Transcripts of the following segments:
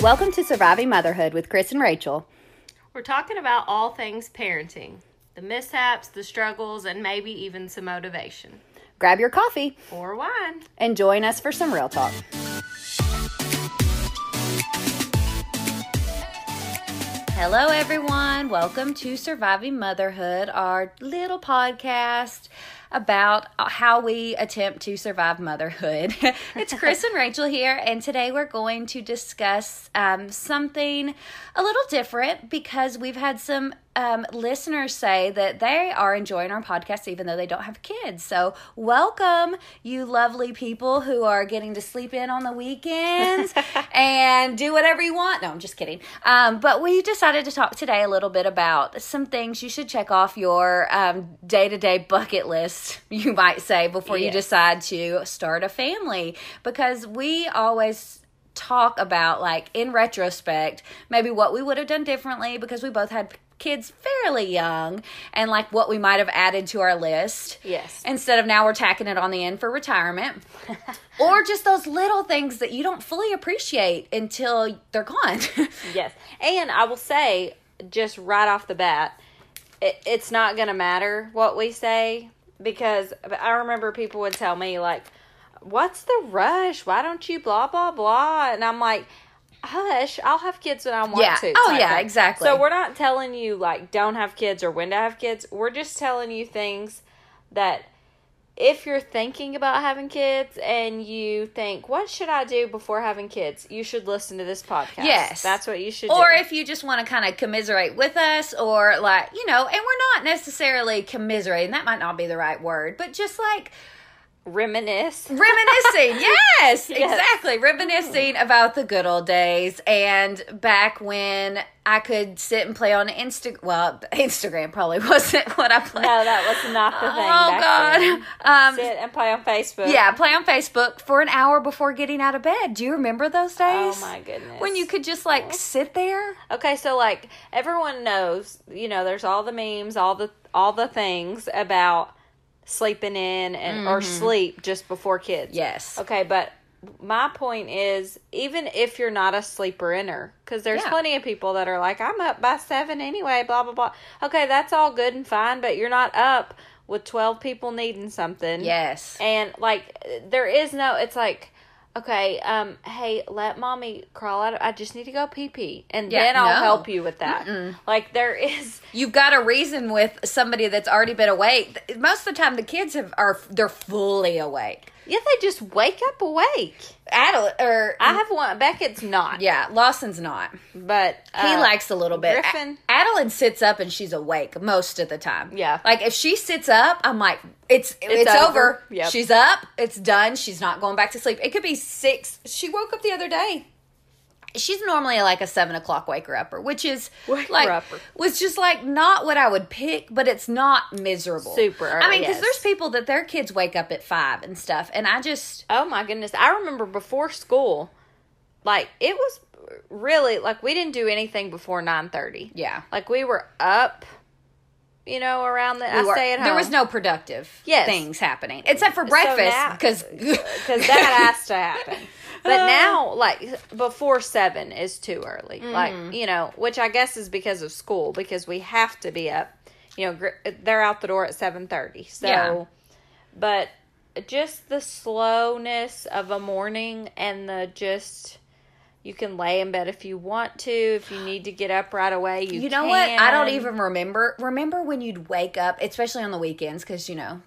Welcome to Surviving Motherhood with Chris and Rachel. We're talking about all things parenting the mishaps, the struggles, and maybe even some motivation Grab your coffee or wine. and join us for some real talk. Hello, everyone. Welcome to Surviving Motherhood, our little podcast about how we attempt to survive motherhood. it's Chris and Rachel here, and today we're going to discuss um, something a little different because we've had some um, listeners say that they are enjoying our podcast even though they don't have kids. So, welcome, you lovely people who are getting to sleep in on the weekends and do whatever you want. No, I'm just kidding. Um, but we decided to talk today a little bit about some things you should check off your day to day bucket list, you might say, before you decide to start a family. Because we always talk about like in retrospect maybe what we would have done differently because we both had kids fairly young and like what we might have added to our list Yes. instead of now we're tacking it on the end for retirement or just those little things that you don't fully appreciate until they're gone Yes. And I will say, just right off the bat, it, it's not going to matter what we say because I remember people would tell me, like, what's the rush? Why don't you blah, blah, blah? And I'm like, hush, I'll have kids when I want Yeah. to. Oh, yeah, thing. exactly. So we're not telling you, like, don't have kids or when to have kids. We're just telling you things that if you're thinking about having kids and you think, what should I do before having kids? You should listen to this podcast. Yes. That's what you should or do. if you just want to kind of commiserate with us or like you know and we're not necessarily commiserating that might not be the right word but just like reminisce. reminiscing yes, Yes. exactly reminiscing about the good old days and back when i could sit and play on insta well instagram probably wasn't what i played No, that was not the thing. oh back god um Sit and play on Facebook. yeah play on facebook for an hour before getting out of bed do you remember those days Oh my goodness. when you could just like sit there Okay, so like everyone knows, you know, there's all the memes, all the all the things about sleeping in and or sleep just before kids. Mm-hmm. Yes. Okay, but my point is even if you're not a sleeper inner because there's Yeah. plenty of people that are like i'm up by seven anyway blah blah blah okay that's all good and fine but you're not up with 12 people needing something yes and like there is no it's like okay um hey let mommy crawl out i just need to go pee pee and Yeah, then i'll no. help you with that like there is you've got a reason with somebody that's already been awake. Most of the time, the kids have, are they're fully awake. Yeah they just wake up awake Adel or i have one beckett's not yeah, Lawson's not. but He uh, likes a little bit. Griffin- A- Adeline sits up and she's awake most of the time. Yeah. like if she sits up, I'm like, it's it's, over. over. Yep. She's up. It's done. She's not going back to sleep. It could be six. She woke up the other day. She's normally like a seven o'clock waker upper, which is Waker like upper. was just like not what I would pick, but it's not miserable. Super I mean, because yes. there's people that their kids wake up at five and stuff, and I just Oh my goodness. I remember before school, like it was really like we didn't do anything before 9:30. yeah. Like we were up you know around the I We were- stay at home. There was no productive Yes. things happening except for breakfast because cuz that has to happen. But now like before 7 is too early. Mm-hmm. Like, you know, which I guess is because of school because we have to be up. You know, gr- they're out the door at 7:30. So Yeah. but just the slowness of a morning and the just you can lay in bed if you want to if you need to get up right away you You know what? I don't even remember. Remember when you'd wake up, especially on the weekends, because you know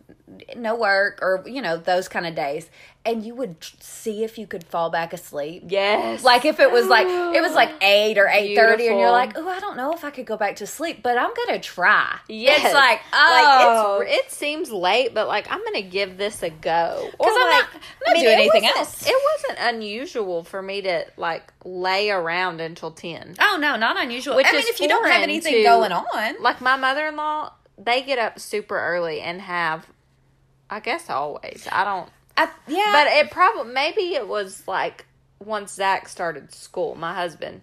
no work or you know those kind of days and you would see if you could fall back asleep Yes. like if it was like it was like 8 or 8.30 and you're like oh i don't know if i could go back to sleep but i'm gonna try Yes. it's like oh like it seems late, but like I'm gonna give this a go. Or I'm not- like, I'm not doing anything else. It wasn't unusual for me to like lay around until ten. oh no not unusual Which i mean if you don't have anything to- going on Like my mother in law, they get up super early and have, I guess always. I don't, I, yeah but it probably maybe it was like once Zach started school. My husband,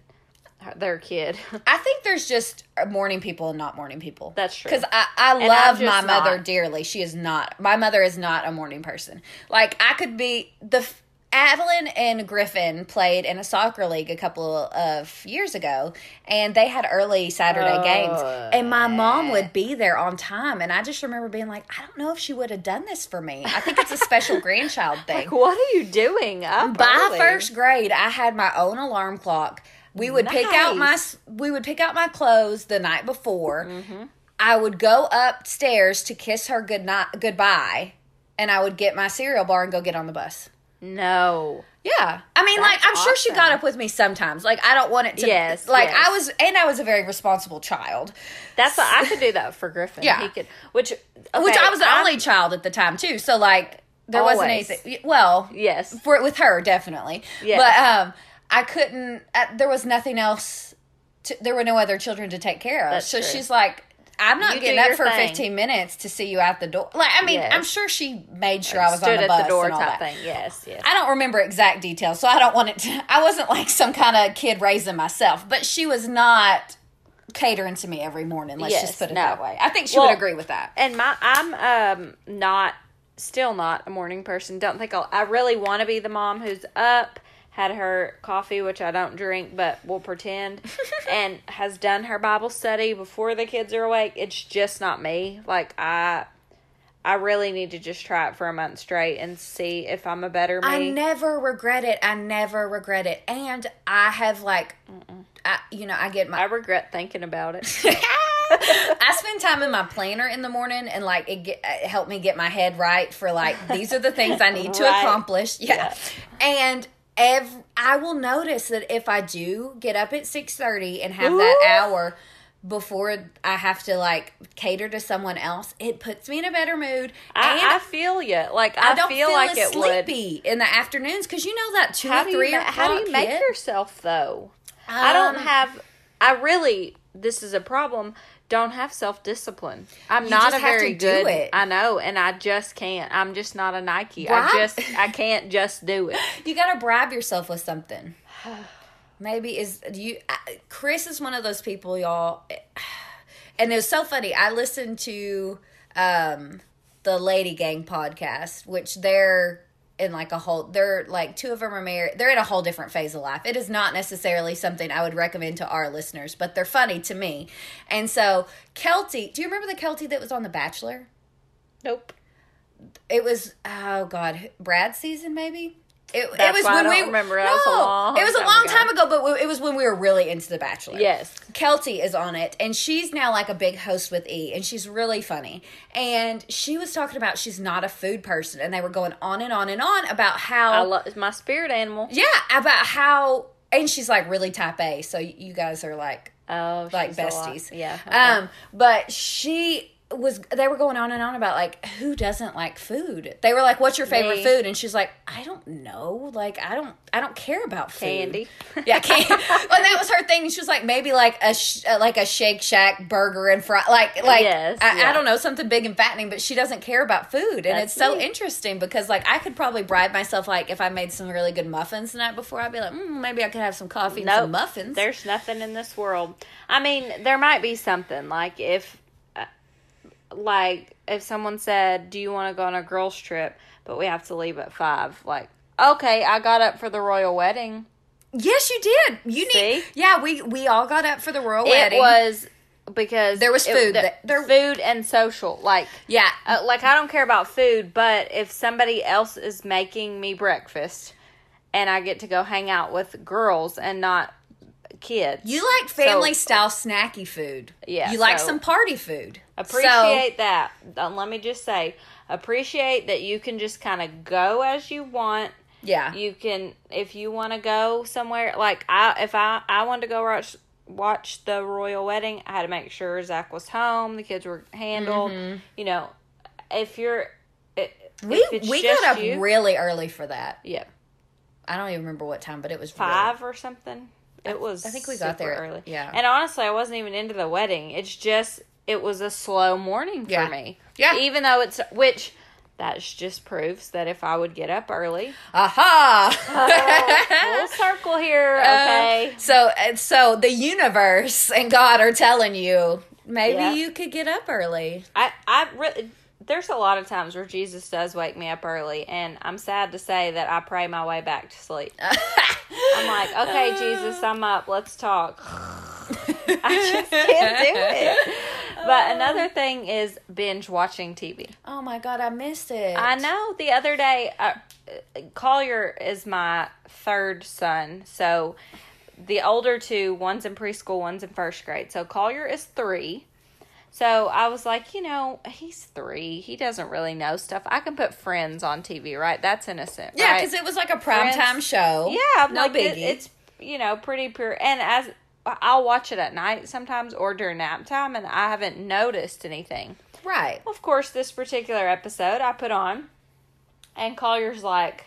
their kid. I think there's just morning people and not morning people. That's true. Because I, I And love my mother not. dearly. She is not. My mother is not a morning person. Like I could be the. Adeline and Griffin played in a soccer league a couple of years ago, and they had early Saturday Oh. games. And my mom would be there on time, and I just remember being like, I don't know if she would have done this for me. I think it's a special grandchild thing. Like, what are you doing? Up By early? first grade, I had my own alarm clock. We would pick out my we would pick out my clothes the night before. Mm-hmm. I would go upstairs to kiss her good night goodbye, and I would get my cereal bar and go get on the bus. No. Yeah, I mean, like I'm That's sure she got up with me sometimes. Like I don't want it to. Yes, like yes. I was, and I was a very responsible child, That's what I could do that for Griffin. Yeah. he could. Which, which I was the I'm- only child at the time too. So like there wasn't Always. anything. Well, Yes, for with her definitely Yes. but um i couldn't uh, there was nothing else to, there were no other children to take care of That's so true. she's like i'm not You getting up for thing. 15 minutes to see you out the door like i mean Yes. i'm sure she made sure i was stood on the at bus the door and all type that. thing. Yes, yes. I don't remember exact details, so I don't want it to. I wasn't like some kind of kid raising myself, but she was not catering to me every morning. Let's Yes, just put it no. that way. I think she Well, would agree with that. and my I'm um not still not a morning person. Don't think I'll. I really want to be the mom who's up, had her coffee, which I don't drink, but we'll pretend, and has done her Bible study before the kids are awake. It's just not me. Like I. I really need to just try it for a month straight and see if I'm a better me. I never regret it. I never regret it, and I have like, I, you know, I get my I regret thinking about it. I spend time in my planner in the morning and like it, get, it helped me get my head right for like these are the things I need to Right. accomplish. Yeah. And ev- I will notice that if I do get up at 6:30 and have that hour before I have to like cater to someone else, it puts me in a better mood. I, and I feel you. Like I, I don't feel, feel, like it would. sleepy in the afternoons because you know that two How or do you three how do you make hit. yourself though? I don't Um, have. I really. This is a problem. Don't have self discipline. I'm You not just a have to very do good. it. I know, and I just can't. I'm just not a Nike. Right? I just I can't just do it. You got to bribe yourself with something. Maybe is you I- Chris is one of those people y'all and it was so funny. I listened to um the Lady Gang podcast, which they're in like a whole they're like two of them are married. They're in a whole different phase of life. It is not necessarily something I would recommend to our listeners, but they're funny to me. And so Keltie, do you remember the Keltie that was on The Bachelor? Nope. It was oh god, Brad season maybe. It, it was when don't we remember. No, was a long it was a long time ago, but it was when we were really into The Bachelor. Yes. Keltie is on it, and she's now like a big host with E, and she's really funny. And she was talking about she's not a food person, and they were going on and on and on about how I love my spirit animal. yeah about how, and she's like really type A, so you guys are like Oh, like she's a lot- besties. Yeah. okay. Um, but she was they were going on and on about like who doesn't like food. They were like, "What's your favorite Me. food?" And she's like, "I don't know. Like I don't I don't care about food." Candy. Yeah, candy. well, that was her thing. She was like maybe like a sh- uh, like a Shake Shack burger and fry like like Yes, I, yeah. I don't know something big and fattening, but she doesn't care about food, and That's it's so me. interesting because like I could probably bribe myself like if I made some really good muffins the night before, I'd be like, mm, maybe I could have some coffee and Nope. some muffins. There's nothing in this world. I mean, there might be something like if, like if someone said, "Do you want to go on a girls' trip?" But we have to leave at five. Like, okay, I got up for the royal wedding. Yes, you did. You need. Yeah, we we all got up for the royal wedding. It was because There was it- food the- there- food and social. Like, Yeah. uh, like I don't care about food, but if somebody else is making me breakfast, and I get to go hang out with girls and not kids. You like family So, style snacky food. Yeah, You like so- some party food. appreciate that. Uh, let me just say, appreciate that you can just kind of go as you want. Yeah. You can if you want to go somewhere like I if I I wanted to go watch watch the royal wedding, I had to make sure Zach was home, the kids were handled. You know, if you're i- we if we got up you- really early for that. yeah I don't even remember what time, but it was really- five or something. It was. I think we got there- early. yeah. and honestly, I wasn't even into the wedding. It's just it was a slow morning for Yeah. me. Yeah. even though it's which. That just proves that if I would get up early, Aha! full circle here, okay? Uh, so so the universe and God are telling you maybe Yeah. you could get up early. I I really there's a lot of times where Jesus does wake me up early, and I'm sad to say that I pray my way back to sleep. I'm like, okay, Jesus, I'm up. Let's talk. I just can't do it. But another thing is binge watching TV. Oh my God, I missed it. I know the other day, uh, Collier is my third son. So the older two, one's in preschool, one's in first grade. So Collier is three. So I was like, you know, he's three. He doesn't really know stuff. I can put Friends on TV, right? That's innocent. Yeah, right? because it was like a primetime show. Yeah, I'm no like, it- biggie. it's you know pretty pure. And as I'll watch it at night sometimes or during nap time, and I haven't noticed anything. right. Of course, this particular episode I put on, and Collier's like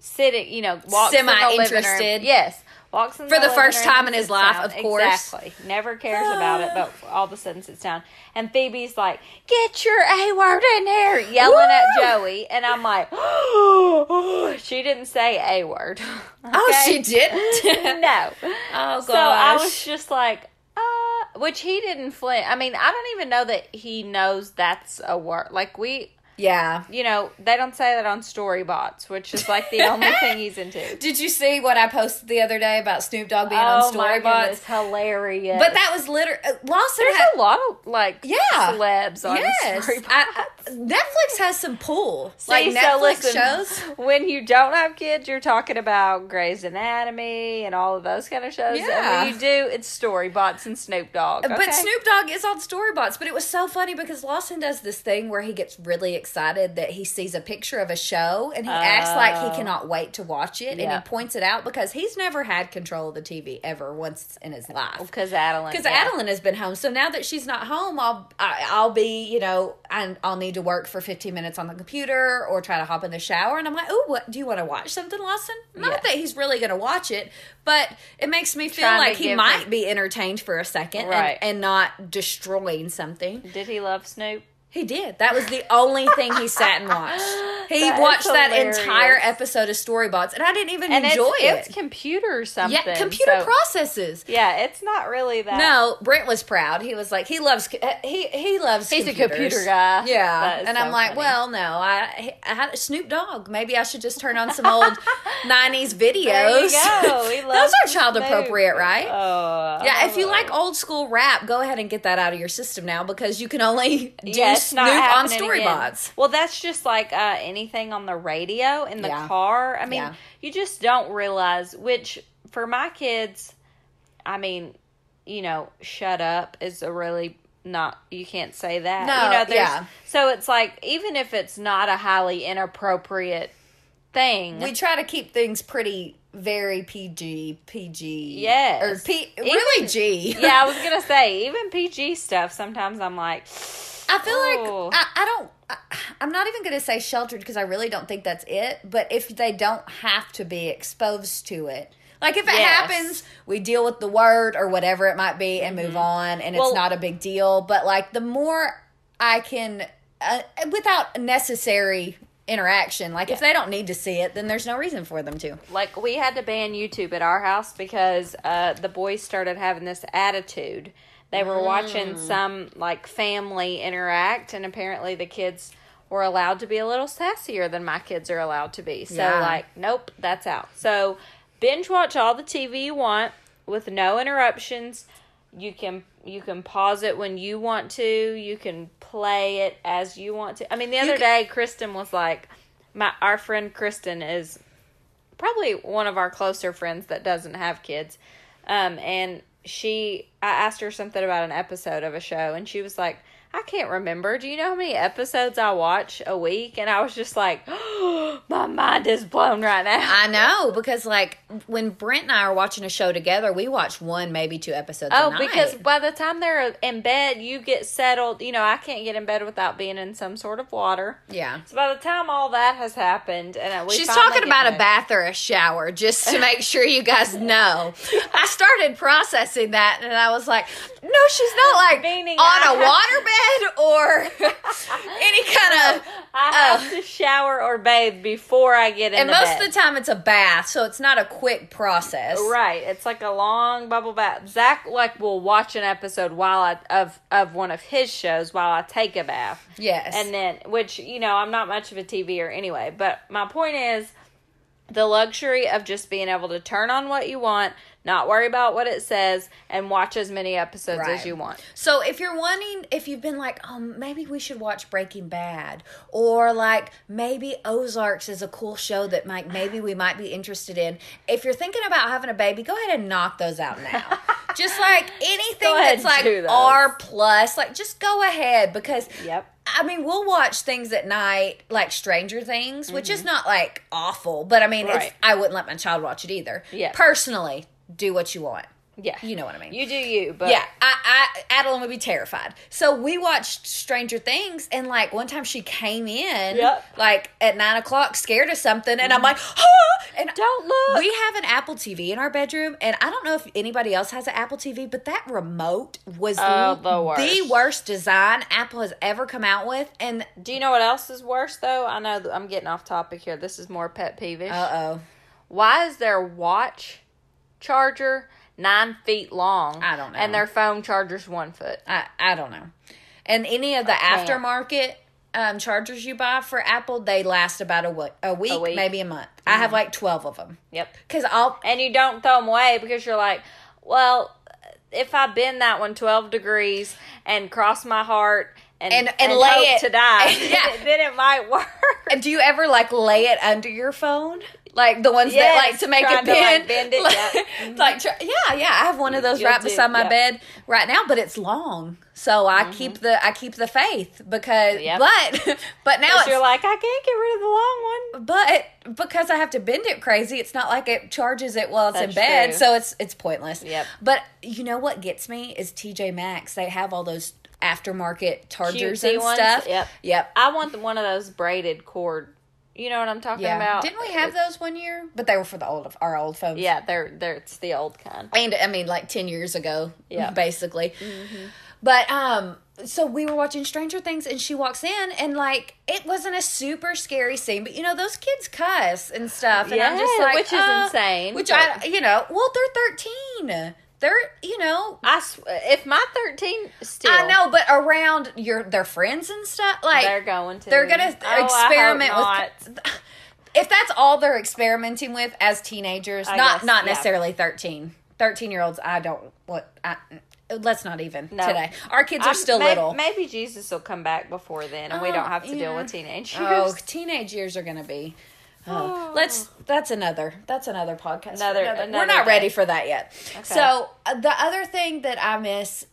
sitting, you know, walks in the living room. Semi-interested. Yes, walks in For the first time in his life, down. of course. Exactly, never cares about it, but all of a sudden sits down, and Phoebe's like, "Get your a word in there," yelling at Joey, and I'm like, she didn't say a word. Oh, she didn't. no. Oh gosh. So I was just like, uh, which he didn't flinch. I mean, I don't even know that he knows that's a word. Like we, yeah. you know, they don't say that on Storybots, which is like the only thing he's into. Did you see what I posted the other day about Snoop Dogg being oh on Storybots? goodness, hilarious! But that was literally uh, Lawson there's had a lot of like Yeah. celebs on yes. Storybots. I- Netflix has some pull. like See, so Netflix listen, shows. When you don't have kids, you're talking about Grey's Anatomy and all of those kind of shows. Yeah. And when you do, it's Storybots and Snoop Dogg. But? Snoop Dogg is on Storybots. But it was so funny because Lawson does this thing where he gets really excited that he sees a picture of a show and he acts like Oh. he cannot wait to watch it and he points it out because he's never had control of the TV ever once in his life. because Adeline. Because yeah. Adeline has been home, so now that she's not home, I'll I, I'll be you know I, I'll need to work for fifteen minutes on the computer or try to hop in the shower, and I'm like, oh, what do you want to watch something, Lawson? Not Yeah. that he's really going to watch it, but it makes me feel Trying like he might him- be entertained for a second Right. and, and not destroying something. Did he love Snoop? He did. That was the only thing he sat and watched. He That watched that entire episode of Storybots, and I didn't even And enjoy it's, it. it's computer something. yeah, computer so- processes. Yeah, it's not really that. No, Brent was proud. He was like, he loves uh, he he loves. He's a computer guy. Yeah, and so I'm like, funny. well, no, I I had Snoop Dogg. Maybe I should just turn on some old '90s videos. There you go. Those are child Snoop. appropriate, right? Oh, yeah, if you like old school rap, go ahead and get that out of your system now because you can only do Yeah, Snoop not on. Storybots. Well, that's just like uh, anything on the radio in the Yeah. car. I mean, Yeah. you just don't realize. Which for my kids, I mean, you know, shut up is a really not. You can't say that. No, you know, there's, yeah. So it's like even if it's not a highly inappropriate thing, We try to keep things pretty very PG, PG. Yes. or P, Even- really G. yeah, I was gonna say even PG stuff. Sometimes I'm like, I feel Oh. like I, I don't. I, I'm not even going to say sheltered because I really don't think that's it. But if they don't have to be exposed to it, like if it Yes. happens, we deal with the word or whatever it might be and move on, and it's not a big deal. But like the more I can, uh, without necessary interaction, like if they don't need to see it, then there's no reason for them to. like we had to ban YouTube at our house because uh, the boys started having this attitude. They were watching Mm. some like family interact, and apparently the kids were allowed to be a little sassier than my kids are allowed to be. So Yeah. like, nope, that's out. So binge watch all the TV you want with no interruptions. You can you can pause it when you want to. You can play it as you want to. I mean, the other can- day, Kristen was like, my our friend Kristen is probably one of our closer friends that doesn't have kids. Um, and she, I asked her something about an episode of a show, and she was like, I can't remember. Do you know how many episodes I watch a week? And I was just like, oh, my mind is blown right now. I know because like when Brent and I are watching a show together, we watch one, maybe two episodes. Oh, a night. because by the time they're in bed, you get settled. You know, I can't get in bed without being in some sort of water. yeah. So by the time all that has happened, and uh, we She's talking about a bath or a shower, just to make sure you guys know. I started processing that, and I was like, "No, she's not like Meaning on I a have- waterbed or any kind of." I uh, have to shower or bathe before I get in And most bed. of the time, it's a bath, so it's not a quick process. Right, it's like a long bubble bath. Zach like will watch an episode while I of of one of his shows while I take a bath. Yes. and then which you know I'm not much of a TVer anyway. But my point is the luxury of just being able to turn on what you want, not worry about what it says, and watch as many episodes Right. as you want. So if you're wanting, if you've been like, um, maybe we should watch Breaking Bad, or like maybe Ozarks is a cool show that might maybe we might be interested in. If you're thinking about having a baby, go ahead and knock those out now. just like anything that's like. R plus, like just go ahead because Yep. I mean, we'll watch things at night, like Stranger Things, which Mm-hmm. is not like awful, but I mean, it's, Right. I wouldn't let my child watch it either. Yeah. Personally, do what you want. Yeah, You know what I mean. You do you, but Yeah, I, I Adeline would be terrified. So we watched Stranger Things, and like one time she came in, Yep. like at nine o'clock, scared of something, and I'm like, ah! and Don't look. We have an Apple TV in our bedroom, and I don't know if anybody else has an Apple TV, but that remote was Oh, the worst. the worst design Apple has ever come out with, and Do you know what else is worse though? I know that I'm getting off topic here. This is more pet peevish. uh oh, Why is their watch charger nine feet long? I don't know. And their phone charger's one foot. I I don't know, and any of the aftermarket. Um, chargers you buy for Apple, they last about a, week, a week, week. maybe a month. I have like twelve of them. Yep. Cause I'll And you don't throw them away because you're like, well, if I bend that one 12 degrees and cross my heart and And- and lay hope it- to die, Yeah. then it might work. And do you ever like lay it under your phone? Like the ones Yes, that like to make it to, like, bend. it, Like, yeah. like try- yeah, yeah. I have one of those You'll right do, beside my yeah. bed right now, but it's long. So I keep the I keep the faith because Mm-hmm. Yep. but but now it's you're like, I can't get rid of the long one. but because I have to bend it crazy, it's not like it charges it while it's in bed, true. so it's it's pointless. Yep. But you know what gets me is TJ Maxx. They have all those aftermarket chargers Cutesy and ones? stuff. Yep. Yep. I want the, one of those braided cord. You know what I'm talking Yeah. about? Didn't we have those one year? But they were for the old our old phones. Yeah, they're they're it's the old kind. and I mean like ten years ago, Yeah. Mm-hmm. basically. But um, so we were watching Stranger Things, and she walks in, and like it wasn't a super scary scene, but you know those kids cuss and stuff, and I'm just like, which is uh, insane, Which but- I, you know, well they're thirteen. They're you know. I sw- if my 13 still I know, but around your their friends and stuff, like they're going to they're gonna Oh, experiment with. If that's all they're experimenting with as teenagers, I not guess, not yeah. necessarily 13. 13 year olds, I don't what I let's not even No. today. Our kids are I'm- still little. Maybe Jesus will come back before then, and we Oh, don't have to deal with oh, teenage Oh, teenage years are gonna be. Oh, let's. That's another. That's another podcast. for Another- We're not day. ready for that yet. Okay. So uh, the other thing that I miss,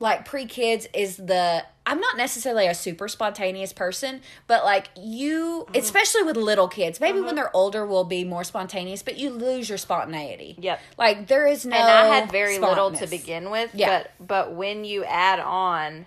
like pre kids, is the. I'm not necessarily a super spontaneous person, but like you, Mm-hmm. especially with little kids, maybe when they're older, will be more spontaneous, but you lose your spontaneity. Yep. Like there is no. and I had very little to begin with. Yeah. But but when you add on,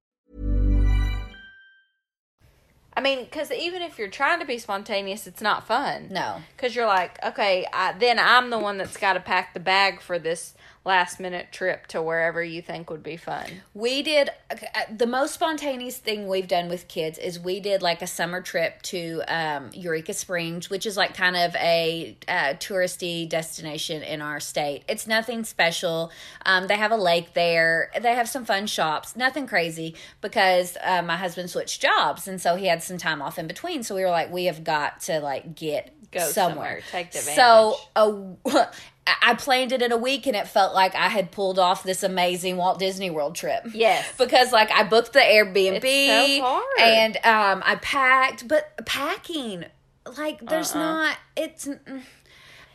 I mean, because even if you're trying to be spontaneous, it's not fun. No. Because you're like, okay, I, then I'm the one that's got to pack the bag for this last minute trip to wherever you think would be fun. We did uh, the most spontaneous thing we've done with kids is we did like a summer trip to um, Eureka Springs, which is like kind of a uh, touristy destination in our state. It's nothing special. Um, they have a lake there. They have some fun shops. Nothing crazy because uh, my husband switched jobs and so he had some time off in between. So we were like, we have got to like get Go somewhere. somewhere. Take the So a, I planned it in a week and it felt like I had pulled off this amazing Walt Disney World trip. Yes. Because like I booked the Airbnb It's so hard. and um I packed, but packing like there's not it's mm,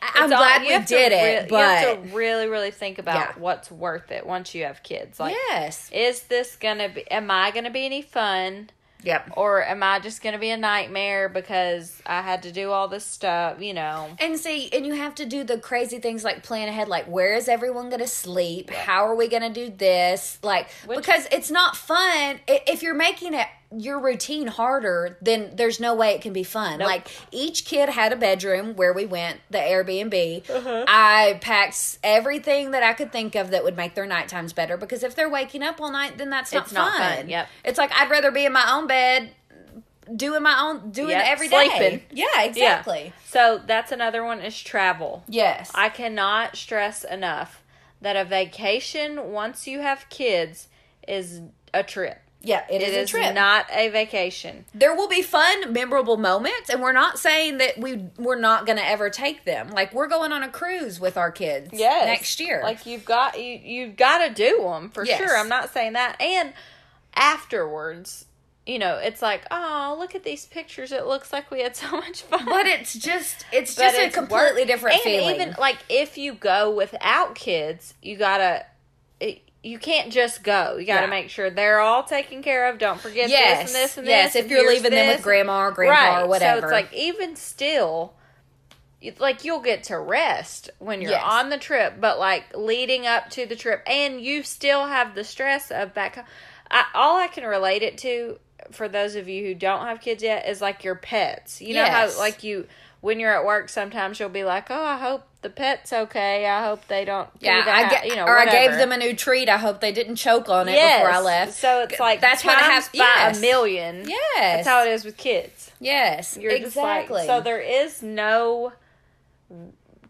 I- I'm all- glad we did rea- it, but you have to really, really think about Yeah. what's worth it once you have kids. Like, yes. is this gonna be? Am I gonna be any fun? Yep. Or am I just going to be a nightmare because I had to do all this stuff, you know? And see, and you have to do the crazy things like plan ahead, like where is everyone going to sleep? How are we going to do this? Like, Which- because it's not fun. If you're making it your routine harder, then there's no way it can be fun. Like, each kid had a bedroom where we went, the Airbnb. Uh-huh. I packed everything that I could think of that would make their night times better because if they're waking up all night, then that's not It's not fun. fun, yep. It's like I'd rather be in my own bed. Doing my own, doing Yep, every day. sleeping. Yeah, exactly. So that's another one is travel. Yes. I cannot stress enough that a vacation once you have kids is a trip. Yeah, It it is is, a trip. not a vacation. there will be fun, memorable moments, and we're not saying that we we're not going to ever take them. Like we're going on a cruise with our kids yes. next year. Like you've got you you've got to do them for Yes. sure. I'm not saying that. And afterwards, you know, it's like, oh, look at these pictures. It looks like we had so much fun. but it's just it's just a it's completely work- different and feeling. Even like if you go without kids, you gotta. It, you can't just go. You got to Yeah. make sure they're all taken care of. Don't forget Yes. this and this and Yes, this. Yes, if you're leaving them with grandma or grandpa or right. So whatever. it's like even still, like you'll get to rest when you're Yes. on the trip, but like leading up to the trip, and you still have the stress of back. home. I, all I can relate it to for those of you who don't have kids yet is like your pets. You know Yes. how like you when you're at work, sometimes you'll be like, "Oh, I hope the pet's okay. I hope they don't." do yeah, that," I get, you know, or I gave them a new treat. I hope they didn't choke on it yes. before I left. So it's like That's what times hap- by yes. a million. Yes. that's how it is with kids. yes, You're exactly. Like, so there is no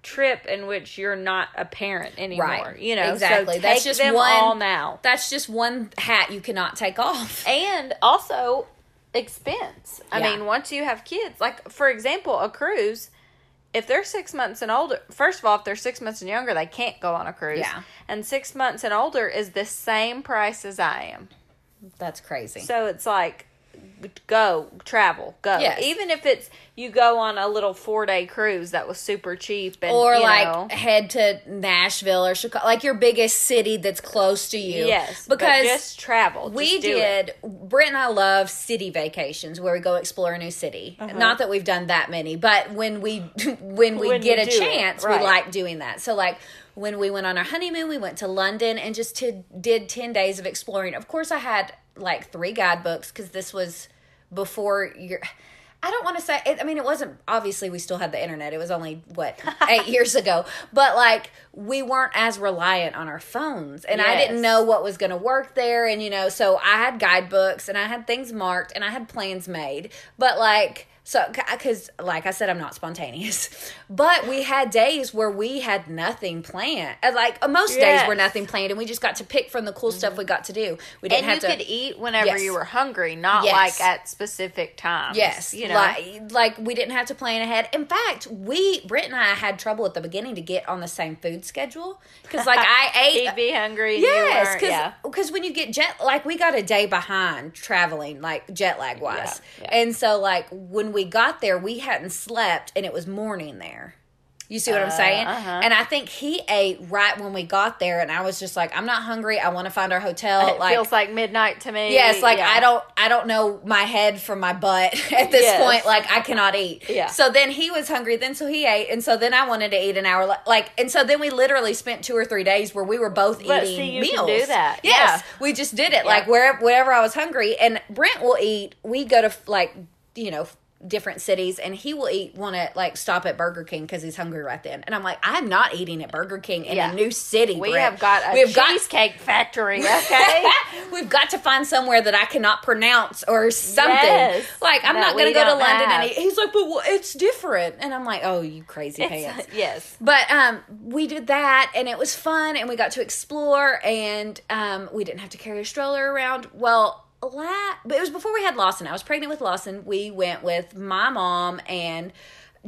trip in which you're not a parent anymore. Right. You know, Exactly. So That's just one- all now, That's just one hat you cannot take off. and also expense. I Yeah. mean, once you have kids, like for example, a cruise. If they're six months and older, first of all, if they're six months and younger, they can't go on a cruise. Yeah. And six months and older is the same price as I am. That's crazy. So it's like go travel go Yes. even if it's you go on a little four day cruise that was super cheap and or like know, head to Nashville or Chicago, like your biggest city that's close to you. yes because just travel we Just it. did. Britt and I love city vacations where we go explore a new city. Uh-huh. Not that we've done that many, but when we when we When get a it, chance, right. we like doing that. So like. When we went on our honeymoon, we went to London and just to, did 10 days of exploring. Of course, I had like three guidebooks because this was before your. I don't want to say. It, I mean, it wasn't. Obviously, we still had the internet. It was only what eight years ago, but like we weren't as reliant on our phones, and I didn't know what was going to work there, and you know, so I had guidebooks and I had things marked and I had plans made, but like. So, because like I said, I'm not spontaneous, but we had days where we had nothing planned. Like uh, most days were nothing planned, and we just got to pick from the cool stuff we got to do. We didn't and you have to could eat whenever Yes. you were hungry not Yes. like at specific times Yes, you know like like we didn't have to plan ahead. In fact, we Britt and I had trouble at the beginning to get on the same food schedule because like I ate. he'd be hungry Yes, you because yeah when you get jet, like we got a day behind traveling, like jet lag wise, Yeah, yeah. and so like when we got there, we hadn't slept, and it was morning there. You see what I'm saying? Uh, uh-huh. And I think he ate right when we got there, and I was just like, I'm not hungry. I want to find our hotel. It feels like midnight to me. Yes, like Yeah. I don't I don't know my head from my butt at this Yes. point. Like I cannot eat. Yeah. So then he was hungry, then so he ate, and so then I wanted to eat an hour. Like and so then we literally spent two or three days where we were both But eating see, you meals. do that. Yes, Yeah. we just did it. Like wherever wherever I was hungry, and Brent will eat. We go to like you know different cities and he will eat want to like stop at burger king because he's hungry right then and i'm like i'm not eating at burger king in Yeah. a new city We Brent. have got a We've got- cheesecake factory, okay? We've got to find somewhere that I cannot pronounce or something. Yes, like I'm not gonna go to London, and have. he, he's like, "But well, it's different," and I'm like, "Oh, you crazy It's- pants." yes. But um, we did that, and it was fun, and we got to explore, and um, we didn't have to carry a stroller around. Well, la- but it was before we had Lawson. I was pregnant with Lawson. We went with my mom and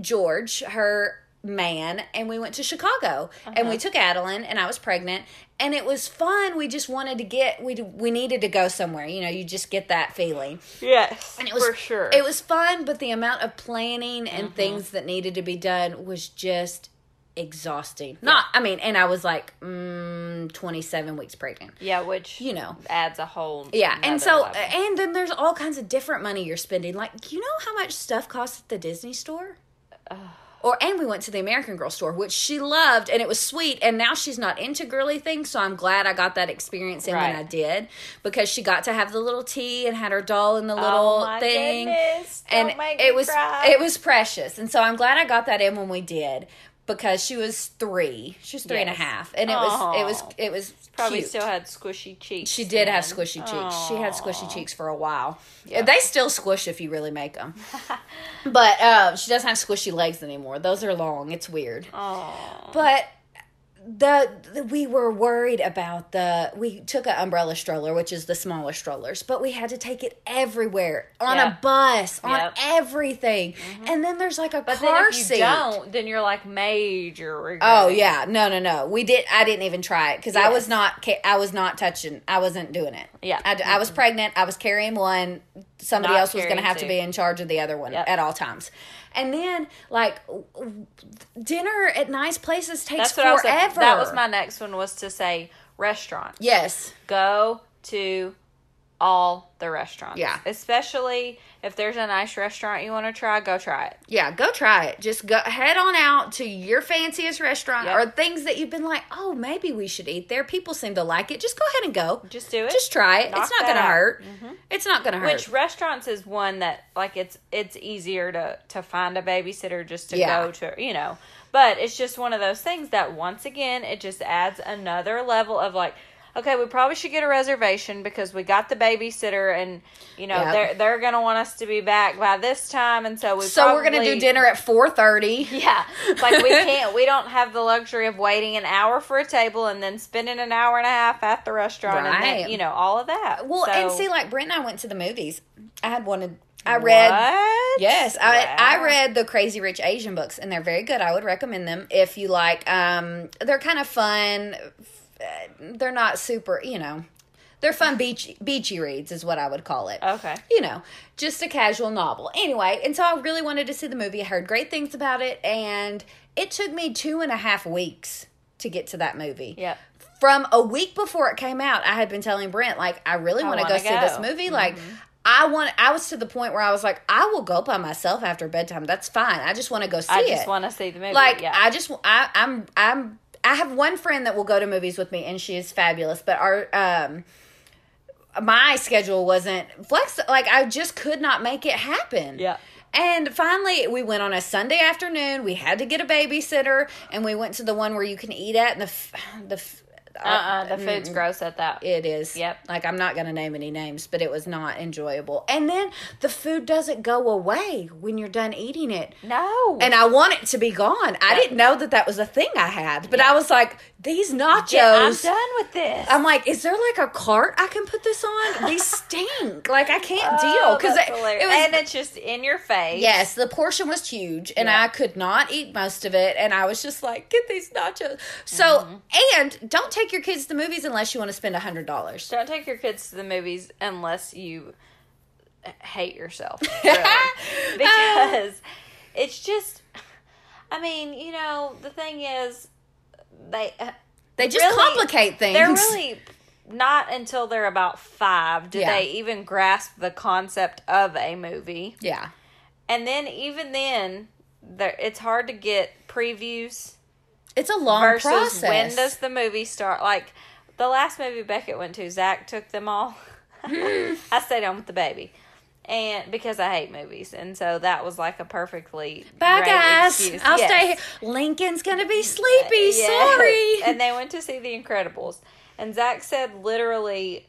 George, her man, and we went to Chicago, and Uh-huh. we took Adeline, and I was pregnant, and it was fun. We just wanted to get we we needed to go somewhere. You know, you just get that feeling. Yes. And it was for sure. It was fun, but the amount of planning Mm-hmm. and things that needed to be done was just exhausting. Not, I mean, and I was like mm, 27 weeks pregnant. yeah, which You know. adds a whole Yeah, and so level. and then there's all kinds of different money you're spending. Like, you know how much stuff costs at the Disney store? Or and we went to the American Girl store, which she loved, and it was sweet. And now she's not into girly things, so I'm glad I got that experience in when I did because she got to have the little tea and had her doll in the little Oh my thing, goodness, and it was cry. it was precious. And so I'm glad I got that in when we did because she was three, she was three and a half, and it was it was it was probably cute. still had squishy cheeks. She did have squishy cheeks. She had squishy cheeks for a while. They still squish if you really make them. but uh, she doesn't have squishy legs anymore. Those are long. It's weird. But the, the we were worried about the we took an umbrella stroller which is the smaller strollers but we had to take it everywhere on Yeah. a bus on Yep. everything mm-hmm. and then there's like a But car then if you seat don't, then you're like major regret. Oh yeah, no, no, no. We did. I didn't even try it because I was not. I was not touching. I wasn't doing it. Yeah. I was pregnant. I was carrying one. Somebody Not else was going to have to be in charge of the other one Yep. at all times. And then like dinner at nice places takes I was. forever. That was my next one was to say restaurant. yes. Go to all the restaurants. Yeah. Especially if there's a nice restaurant you want to try, go try it. Yeah, go try it. Just go head on out to your fanciest restaurant Yep. or things that you've been like, oh, maybe we should eat there. People seem to like it. Just go ahead and go. Just do it. Just try it. Knock it's not going to out. hurt. Mm-hmm. It's not going to hurt. Which restaurants is one that like it's it's easier to to find a babysitter just to Yeah. go to you know. But it's just one of those things that once again it just adds another level of like okay, we probably should get a reservation because we got the babysitter and you know Yep. they're they're gonna want us to be back by this time and so we so we're gonna do dinner at four thirty. Yeah, like we can't. We don't have the luxury of waiting an hour for a table and then spending an hour and a half at the restaurant, and then, you know all of that. Well, and see, like Brent and I went to the movies. I had wanted. I read. What? Yes, I I read the Crazy Rich Asian books, and they're very good. I would recommend them if you like. Um, they're kind of fun. They're not super, you know. They're fun beach beachy reads, is what I would call it. Okay. you know, just a casual novel. Anyway, and so I really wanted to see the movie. I heard great things about it, and it took me two and a half weeks to get to that movie. Yep. From a week before it came out, I had been telling Brent, like, I really want to go wanna see this go. movie. Mm-hmm. Like, I want. I was to the point where I was like, I will go by myself after bedtime. That's fine. I just want to go see I it. just want to see the movie. like yeah. I just I, I'm I'm I have one friend that will go to movies with me, and she is fabulous. But our um my schedule wasn't flex. Like I just could not make it happen. Yeah. And finally, we went on a Sunday afternoon. We had to get a babysitter, and we went to the one where you can eat at, and the f- the f- uh-uh, the mm, food's gross at that. it is. Yep. Like I'm not going to name any names, but it was not enjoyable. And then the food doesn't go away when you're done eating it. no. And I want it to be gone. I didn't know that that was a thing I had, but I was like, these nachos. Yeah, I'm done with this. I'm like, is there like a cart I can put this on? These stink. Like I can't Oh, deal because it, hilarious. it was. and it's just in your face. Yes, the portion was huge, and Yeah. I could not eat most of it. And I was just like, "Get these nachos." So, Mm-hmm. and don't take your kids to the movies unless you want to spend a hundred dollars. Don't take your kids to the movies unless you hate yourself. really. because it's just I mean, you know, the thing is, they uh, They just complicate things. They're really not until they're about five do Yeah. they even grasp the concept of a movie, Yeah. and then even then, there it's hard to get previews It's a long versus process. when does the movie start. Like the last movie Beckett went to, Zach took them all. I stayed home with the baby. And because I hate movies, and so that was like a perfectly Bye, guys. excuse. I'll Yes. stay here. Lincoln's gonna be sleepy. Uh, yeah. Sorry. And they went to see The Incredibles. And Zach said literally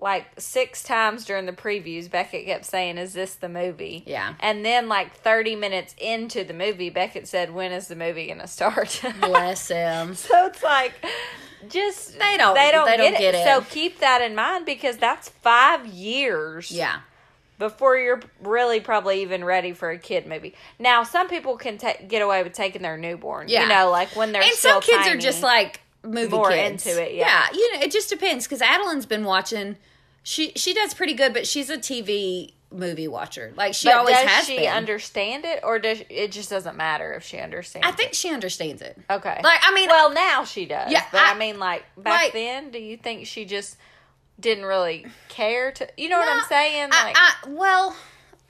like six times during the previews, Beckett kept saying, Is this the movie? Yeah. And then like 30 minutes into the movie, Beckett said, When is the movie going to start? Bless him. so it's like, just They don't- they don't, they don't get, get it. it. So keep that in mind because that's five years Yeah. Before you're really probably even ready for a kid movie. Now, some people can ta- get away with taking their newborn. Yeah. You know, like when they're and some kids are just like movie More kids. into it, yeah. you know, it just depends because Adeline's been watching. She she does pretty good, but she's a TV movie watcher. Like she But always does has she been. understand it, or does it just doesn't matter if she understands? I think she understands it. it? Okay. Like I mean, well, now she does. Yeah, but I, I- mean, like back like- then, do you think she just didn't really care to? You know what I'm saying? Like, I, well,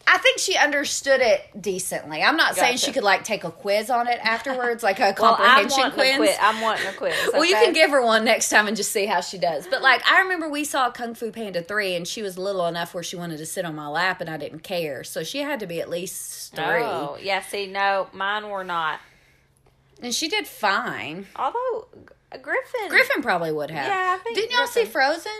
I think she understood it decently. I'm not saying she could like take a quiz on it afterwards, like a well, I'm comprehension quiz. quiz. I'm wanting a quiz. Well, you can give her one next time and just see how she does. But like, I remember we saw Kung Fu Panda three, and she was little enough where she wanted to sit on my lap, and I didn't care. So she had to be at least three, Oh, yeah. See, no, mine were not. and she did fine. Although Griffin, Griffin probably would have. Yeah, I think Didn't y'all see Frozen?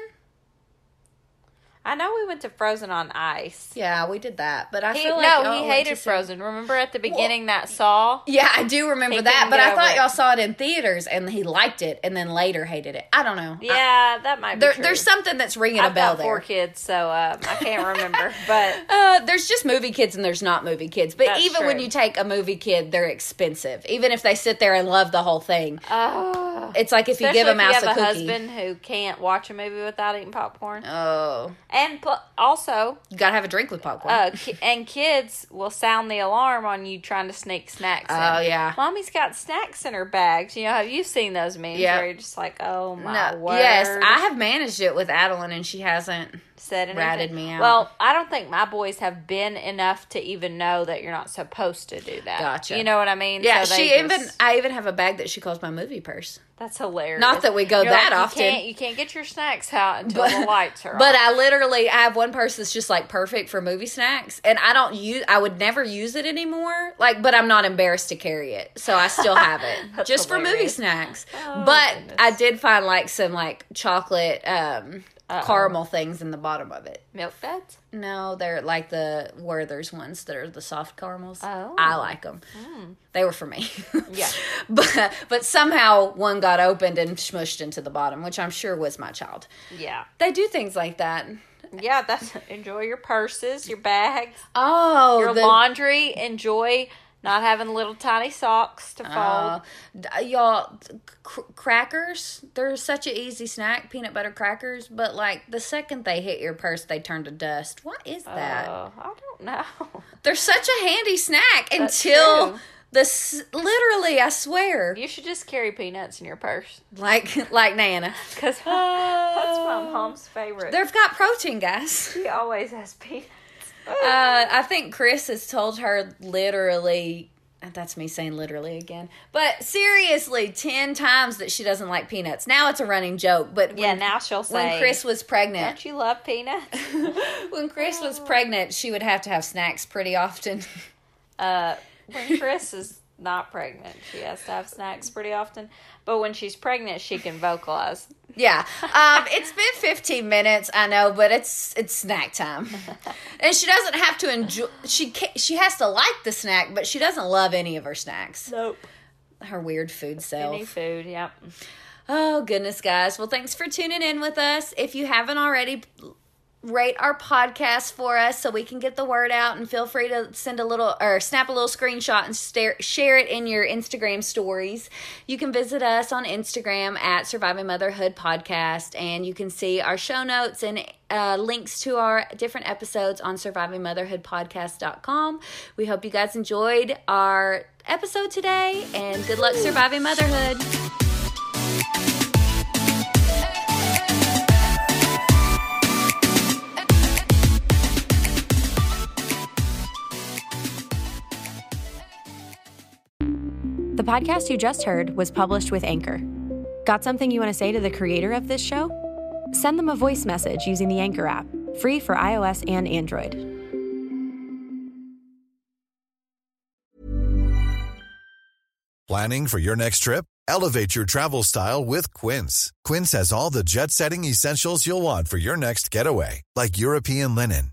I know we went to Frozen on Ice. Yeah, we did that. But I He, feel like no, he hated Frozen. Remember at the beginning that Saw? Yeah, I do remember that, but I thought it. y'all saw it in theaters and he liked it, and then later hated it. I don't know. I- Yeah, that might be there, true. there's something that's ringing a I've bell got four there. kids, so um, I can't remember. but Uh, there's just movie kids and there's not movie kids. But even when you take a movie kid, they're expensive. Even if they sit there and love the whole thing, uh, it's like if you give a mouse a a, husband who can't watch a movie without eating popcorn, Oh, and pl- also, you gotta have a drink with popcorn. uh, ki- and kids will sound the alarm on you trying to sneak snacks. in. Oh, yeah. mommy's got snacks in her bags. You know, have you seen those memes Yeah. where you're just like, oh my no, word? yes, I have managed it with Adeline, and she hasn't. Said anything. ratted me out. Well, I don't think my boys have been enough to even know that you're not supposed to do that. Gotcha. You know what I mean? Yeah, So she they even. I even have a bag that she calls my movie purse. That's hilarious. Not that we go You're that like, often. You can't, you can't get your snacks out until the lights are But on. I literally I have one purse that's just like perfect for movie snacks, and I don't use. I would never use it anymore. Like, but I'm not embarrassed to carry it, so I still have it just for movie snacks. Oh, but goodness. I did find like some like chocolate um caramel things in the bottom of it. Milk duds? No, they're like the Werther's ones that are the soft caramels. Oh. I like them. Hmm. They were for me. Yeah. but but somehow one got opened and smushed into the bottom, which I'm sure was my child. Yeah. They do things like that. Yeah, that's enjoy your purses, your bags, Oh, your the, laundry. Enjoy not having little tiny socks to fold. uh, y'all, cr- crackers. They're such an easy snack, peanut butter crackers. But like the second they hit your purse, they turn to dust. What is that? Oh, I don't know. They're such a handy snack That's until true. the s- literally. I swear, You should just carry peanuts in your purse like like Nana. because that's my mom's favorite. They've got protein, guys. She always has peanuts. Uh, I think Chris has told her literally. That's me saying literally again. But seriously, 10 times that she doesn't like peanuts. Now it's a running joke. But when, Yeah, now she'll say. when Chris was pregnant, Don't you love peanuts? when Chris was pregnant, she would have to have snacks pretty often. Uh, when Chris is not pregnant, she has to have snacks pretty often. But when she's pregnant, she can vocalize. yeah. Um, it's been 15 minutes, I know, but it's it's snack time. And she doesn't have to enjoy she she has to like the snack, but she doesn't love any of her snacks. Nope. Her weird food self. Any food, yep. Oh, goodness, guys. Well, thanks for tuning in with us. If you haven't already, rate our podcast for us so we can get the word out and feel free to send a little or snap a little screenshot and stare, share it in your Instagram stories. You can visit us on Instagram at Surviving Motherhood Podcast and you can see our show notes and uh, links to our different episodes on surviving motherhood survivingmotherhoodpodcast.com. We hope you guys enjoyed our episode today and good luck surviving motherhood. The podcast you just heard was published with Anchor. Got something you want to say to the creator of this show? Send them a voice message using the Anchor app, free for iOS and Android. Planning for your next trip? Elevate your travel style with Quince. Quince has all the jet setting essentials you'll want for your next getaway, like European linen,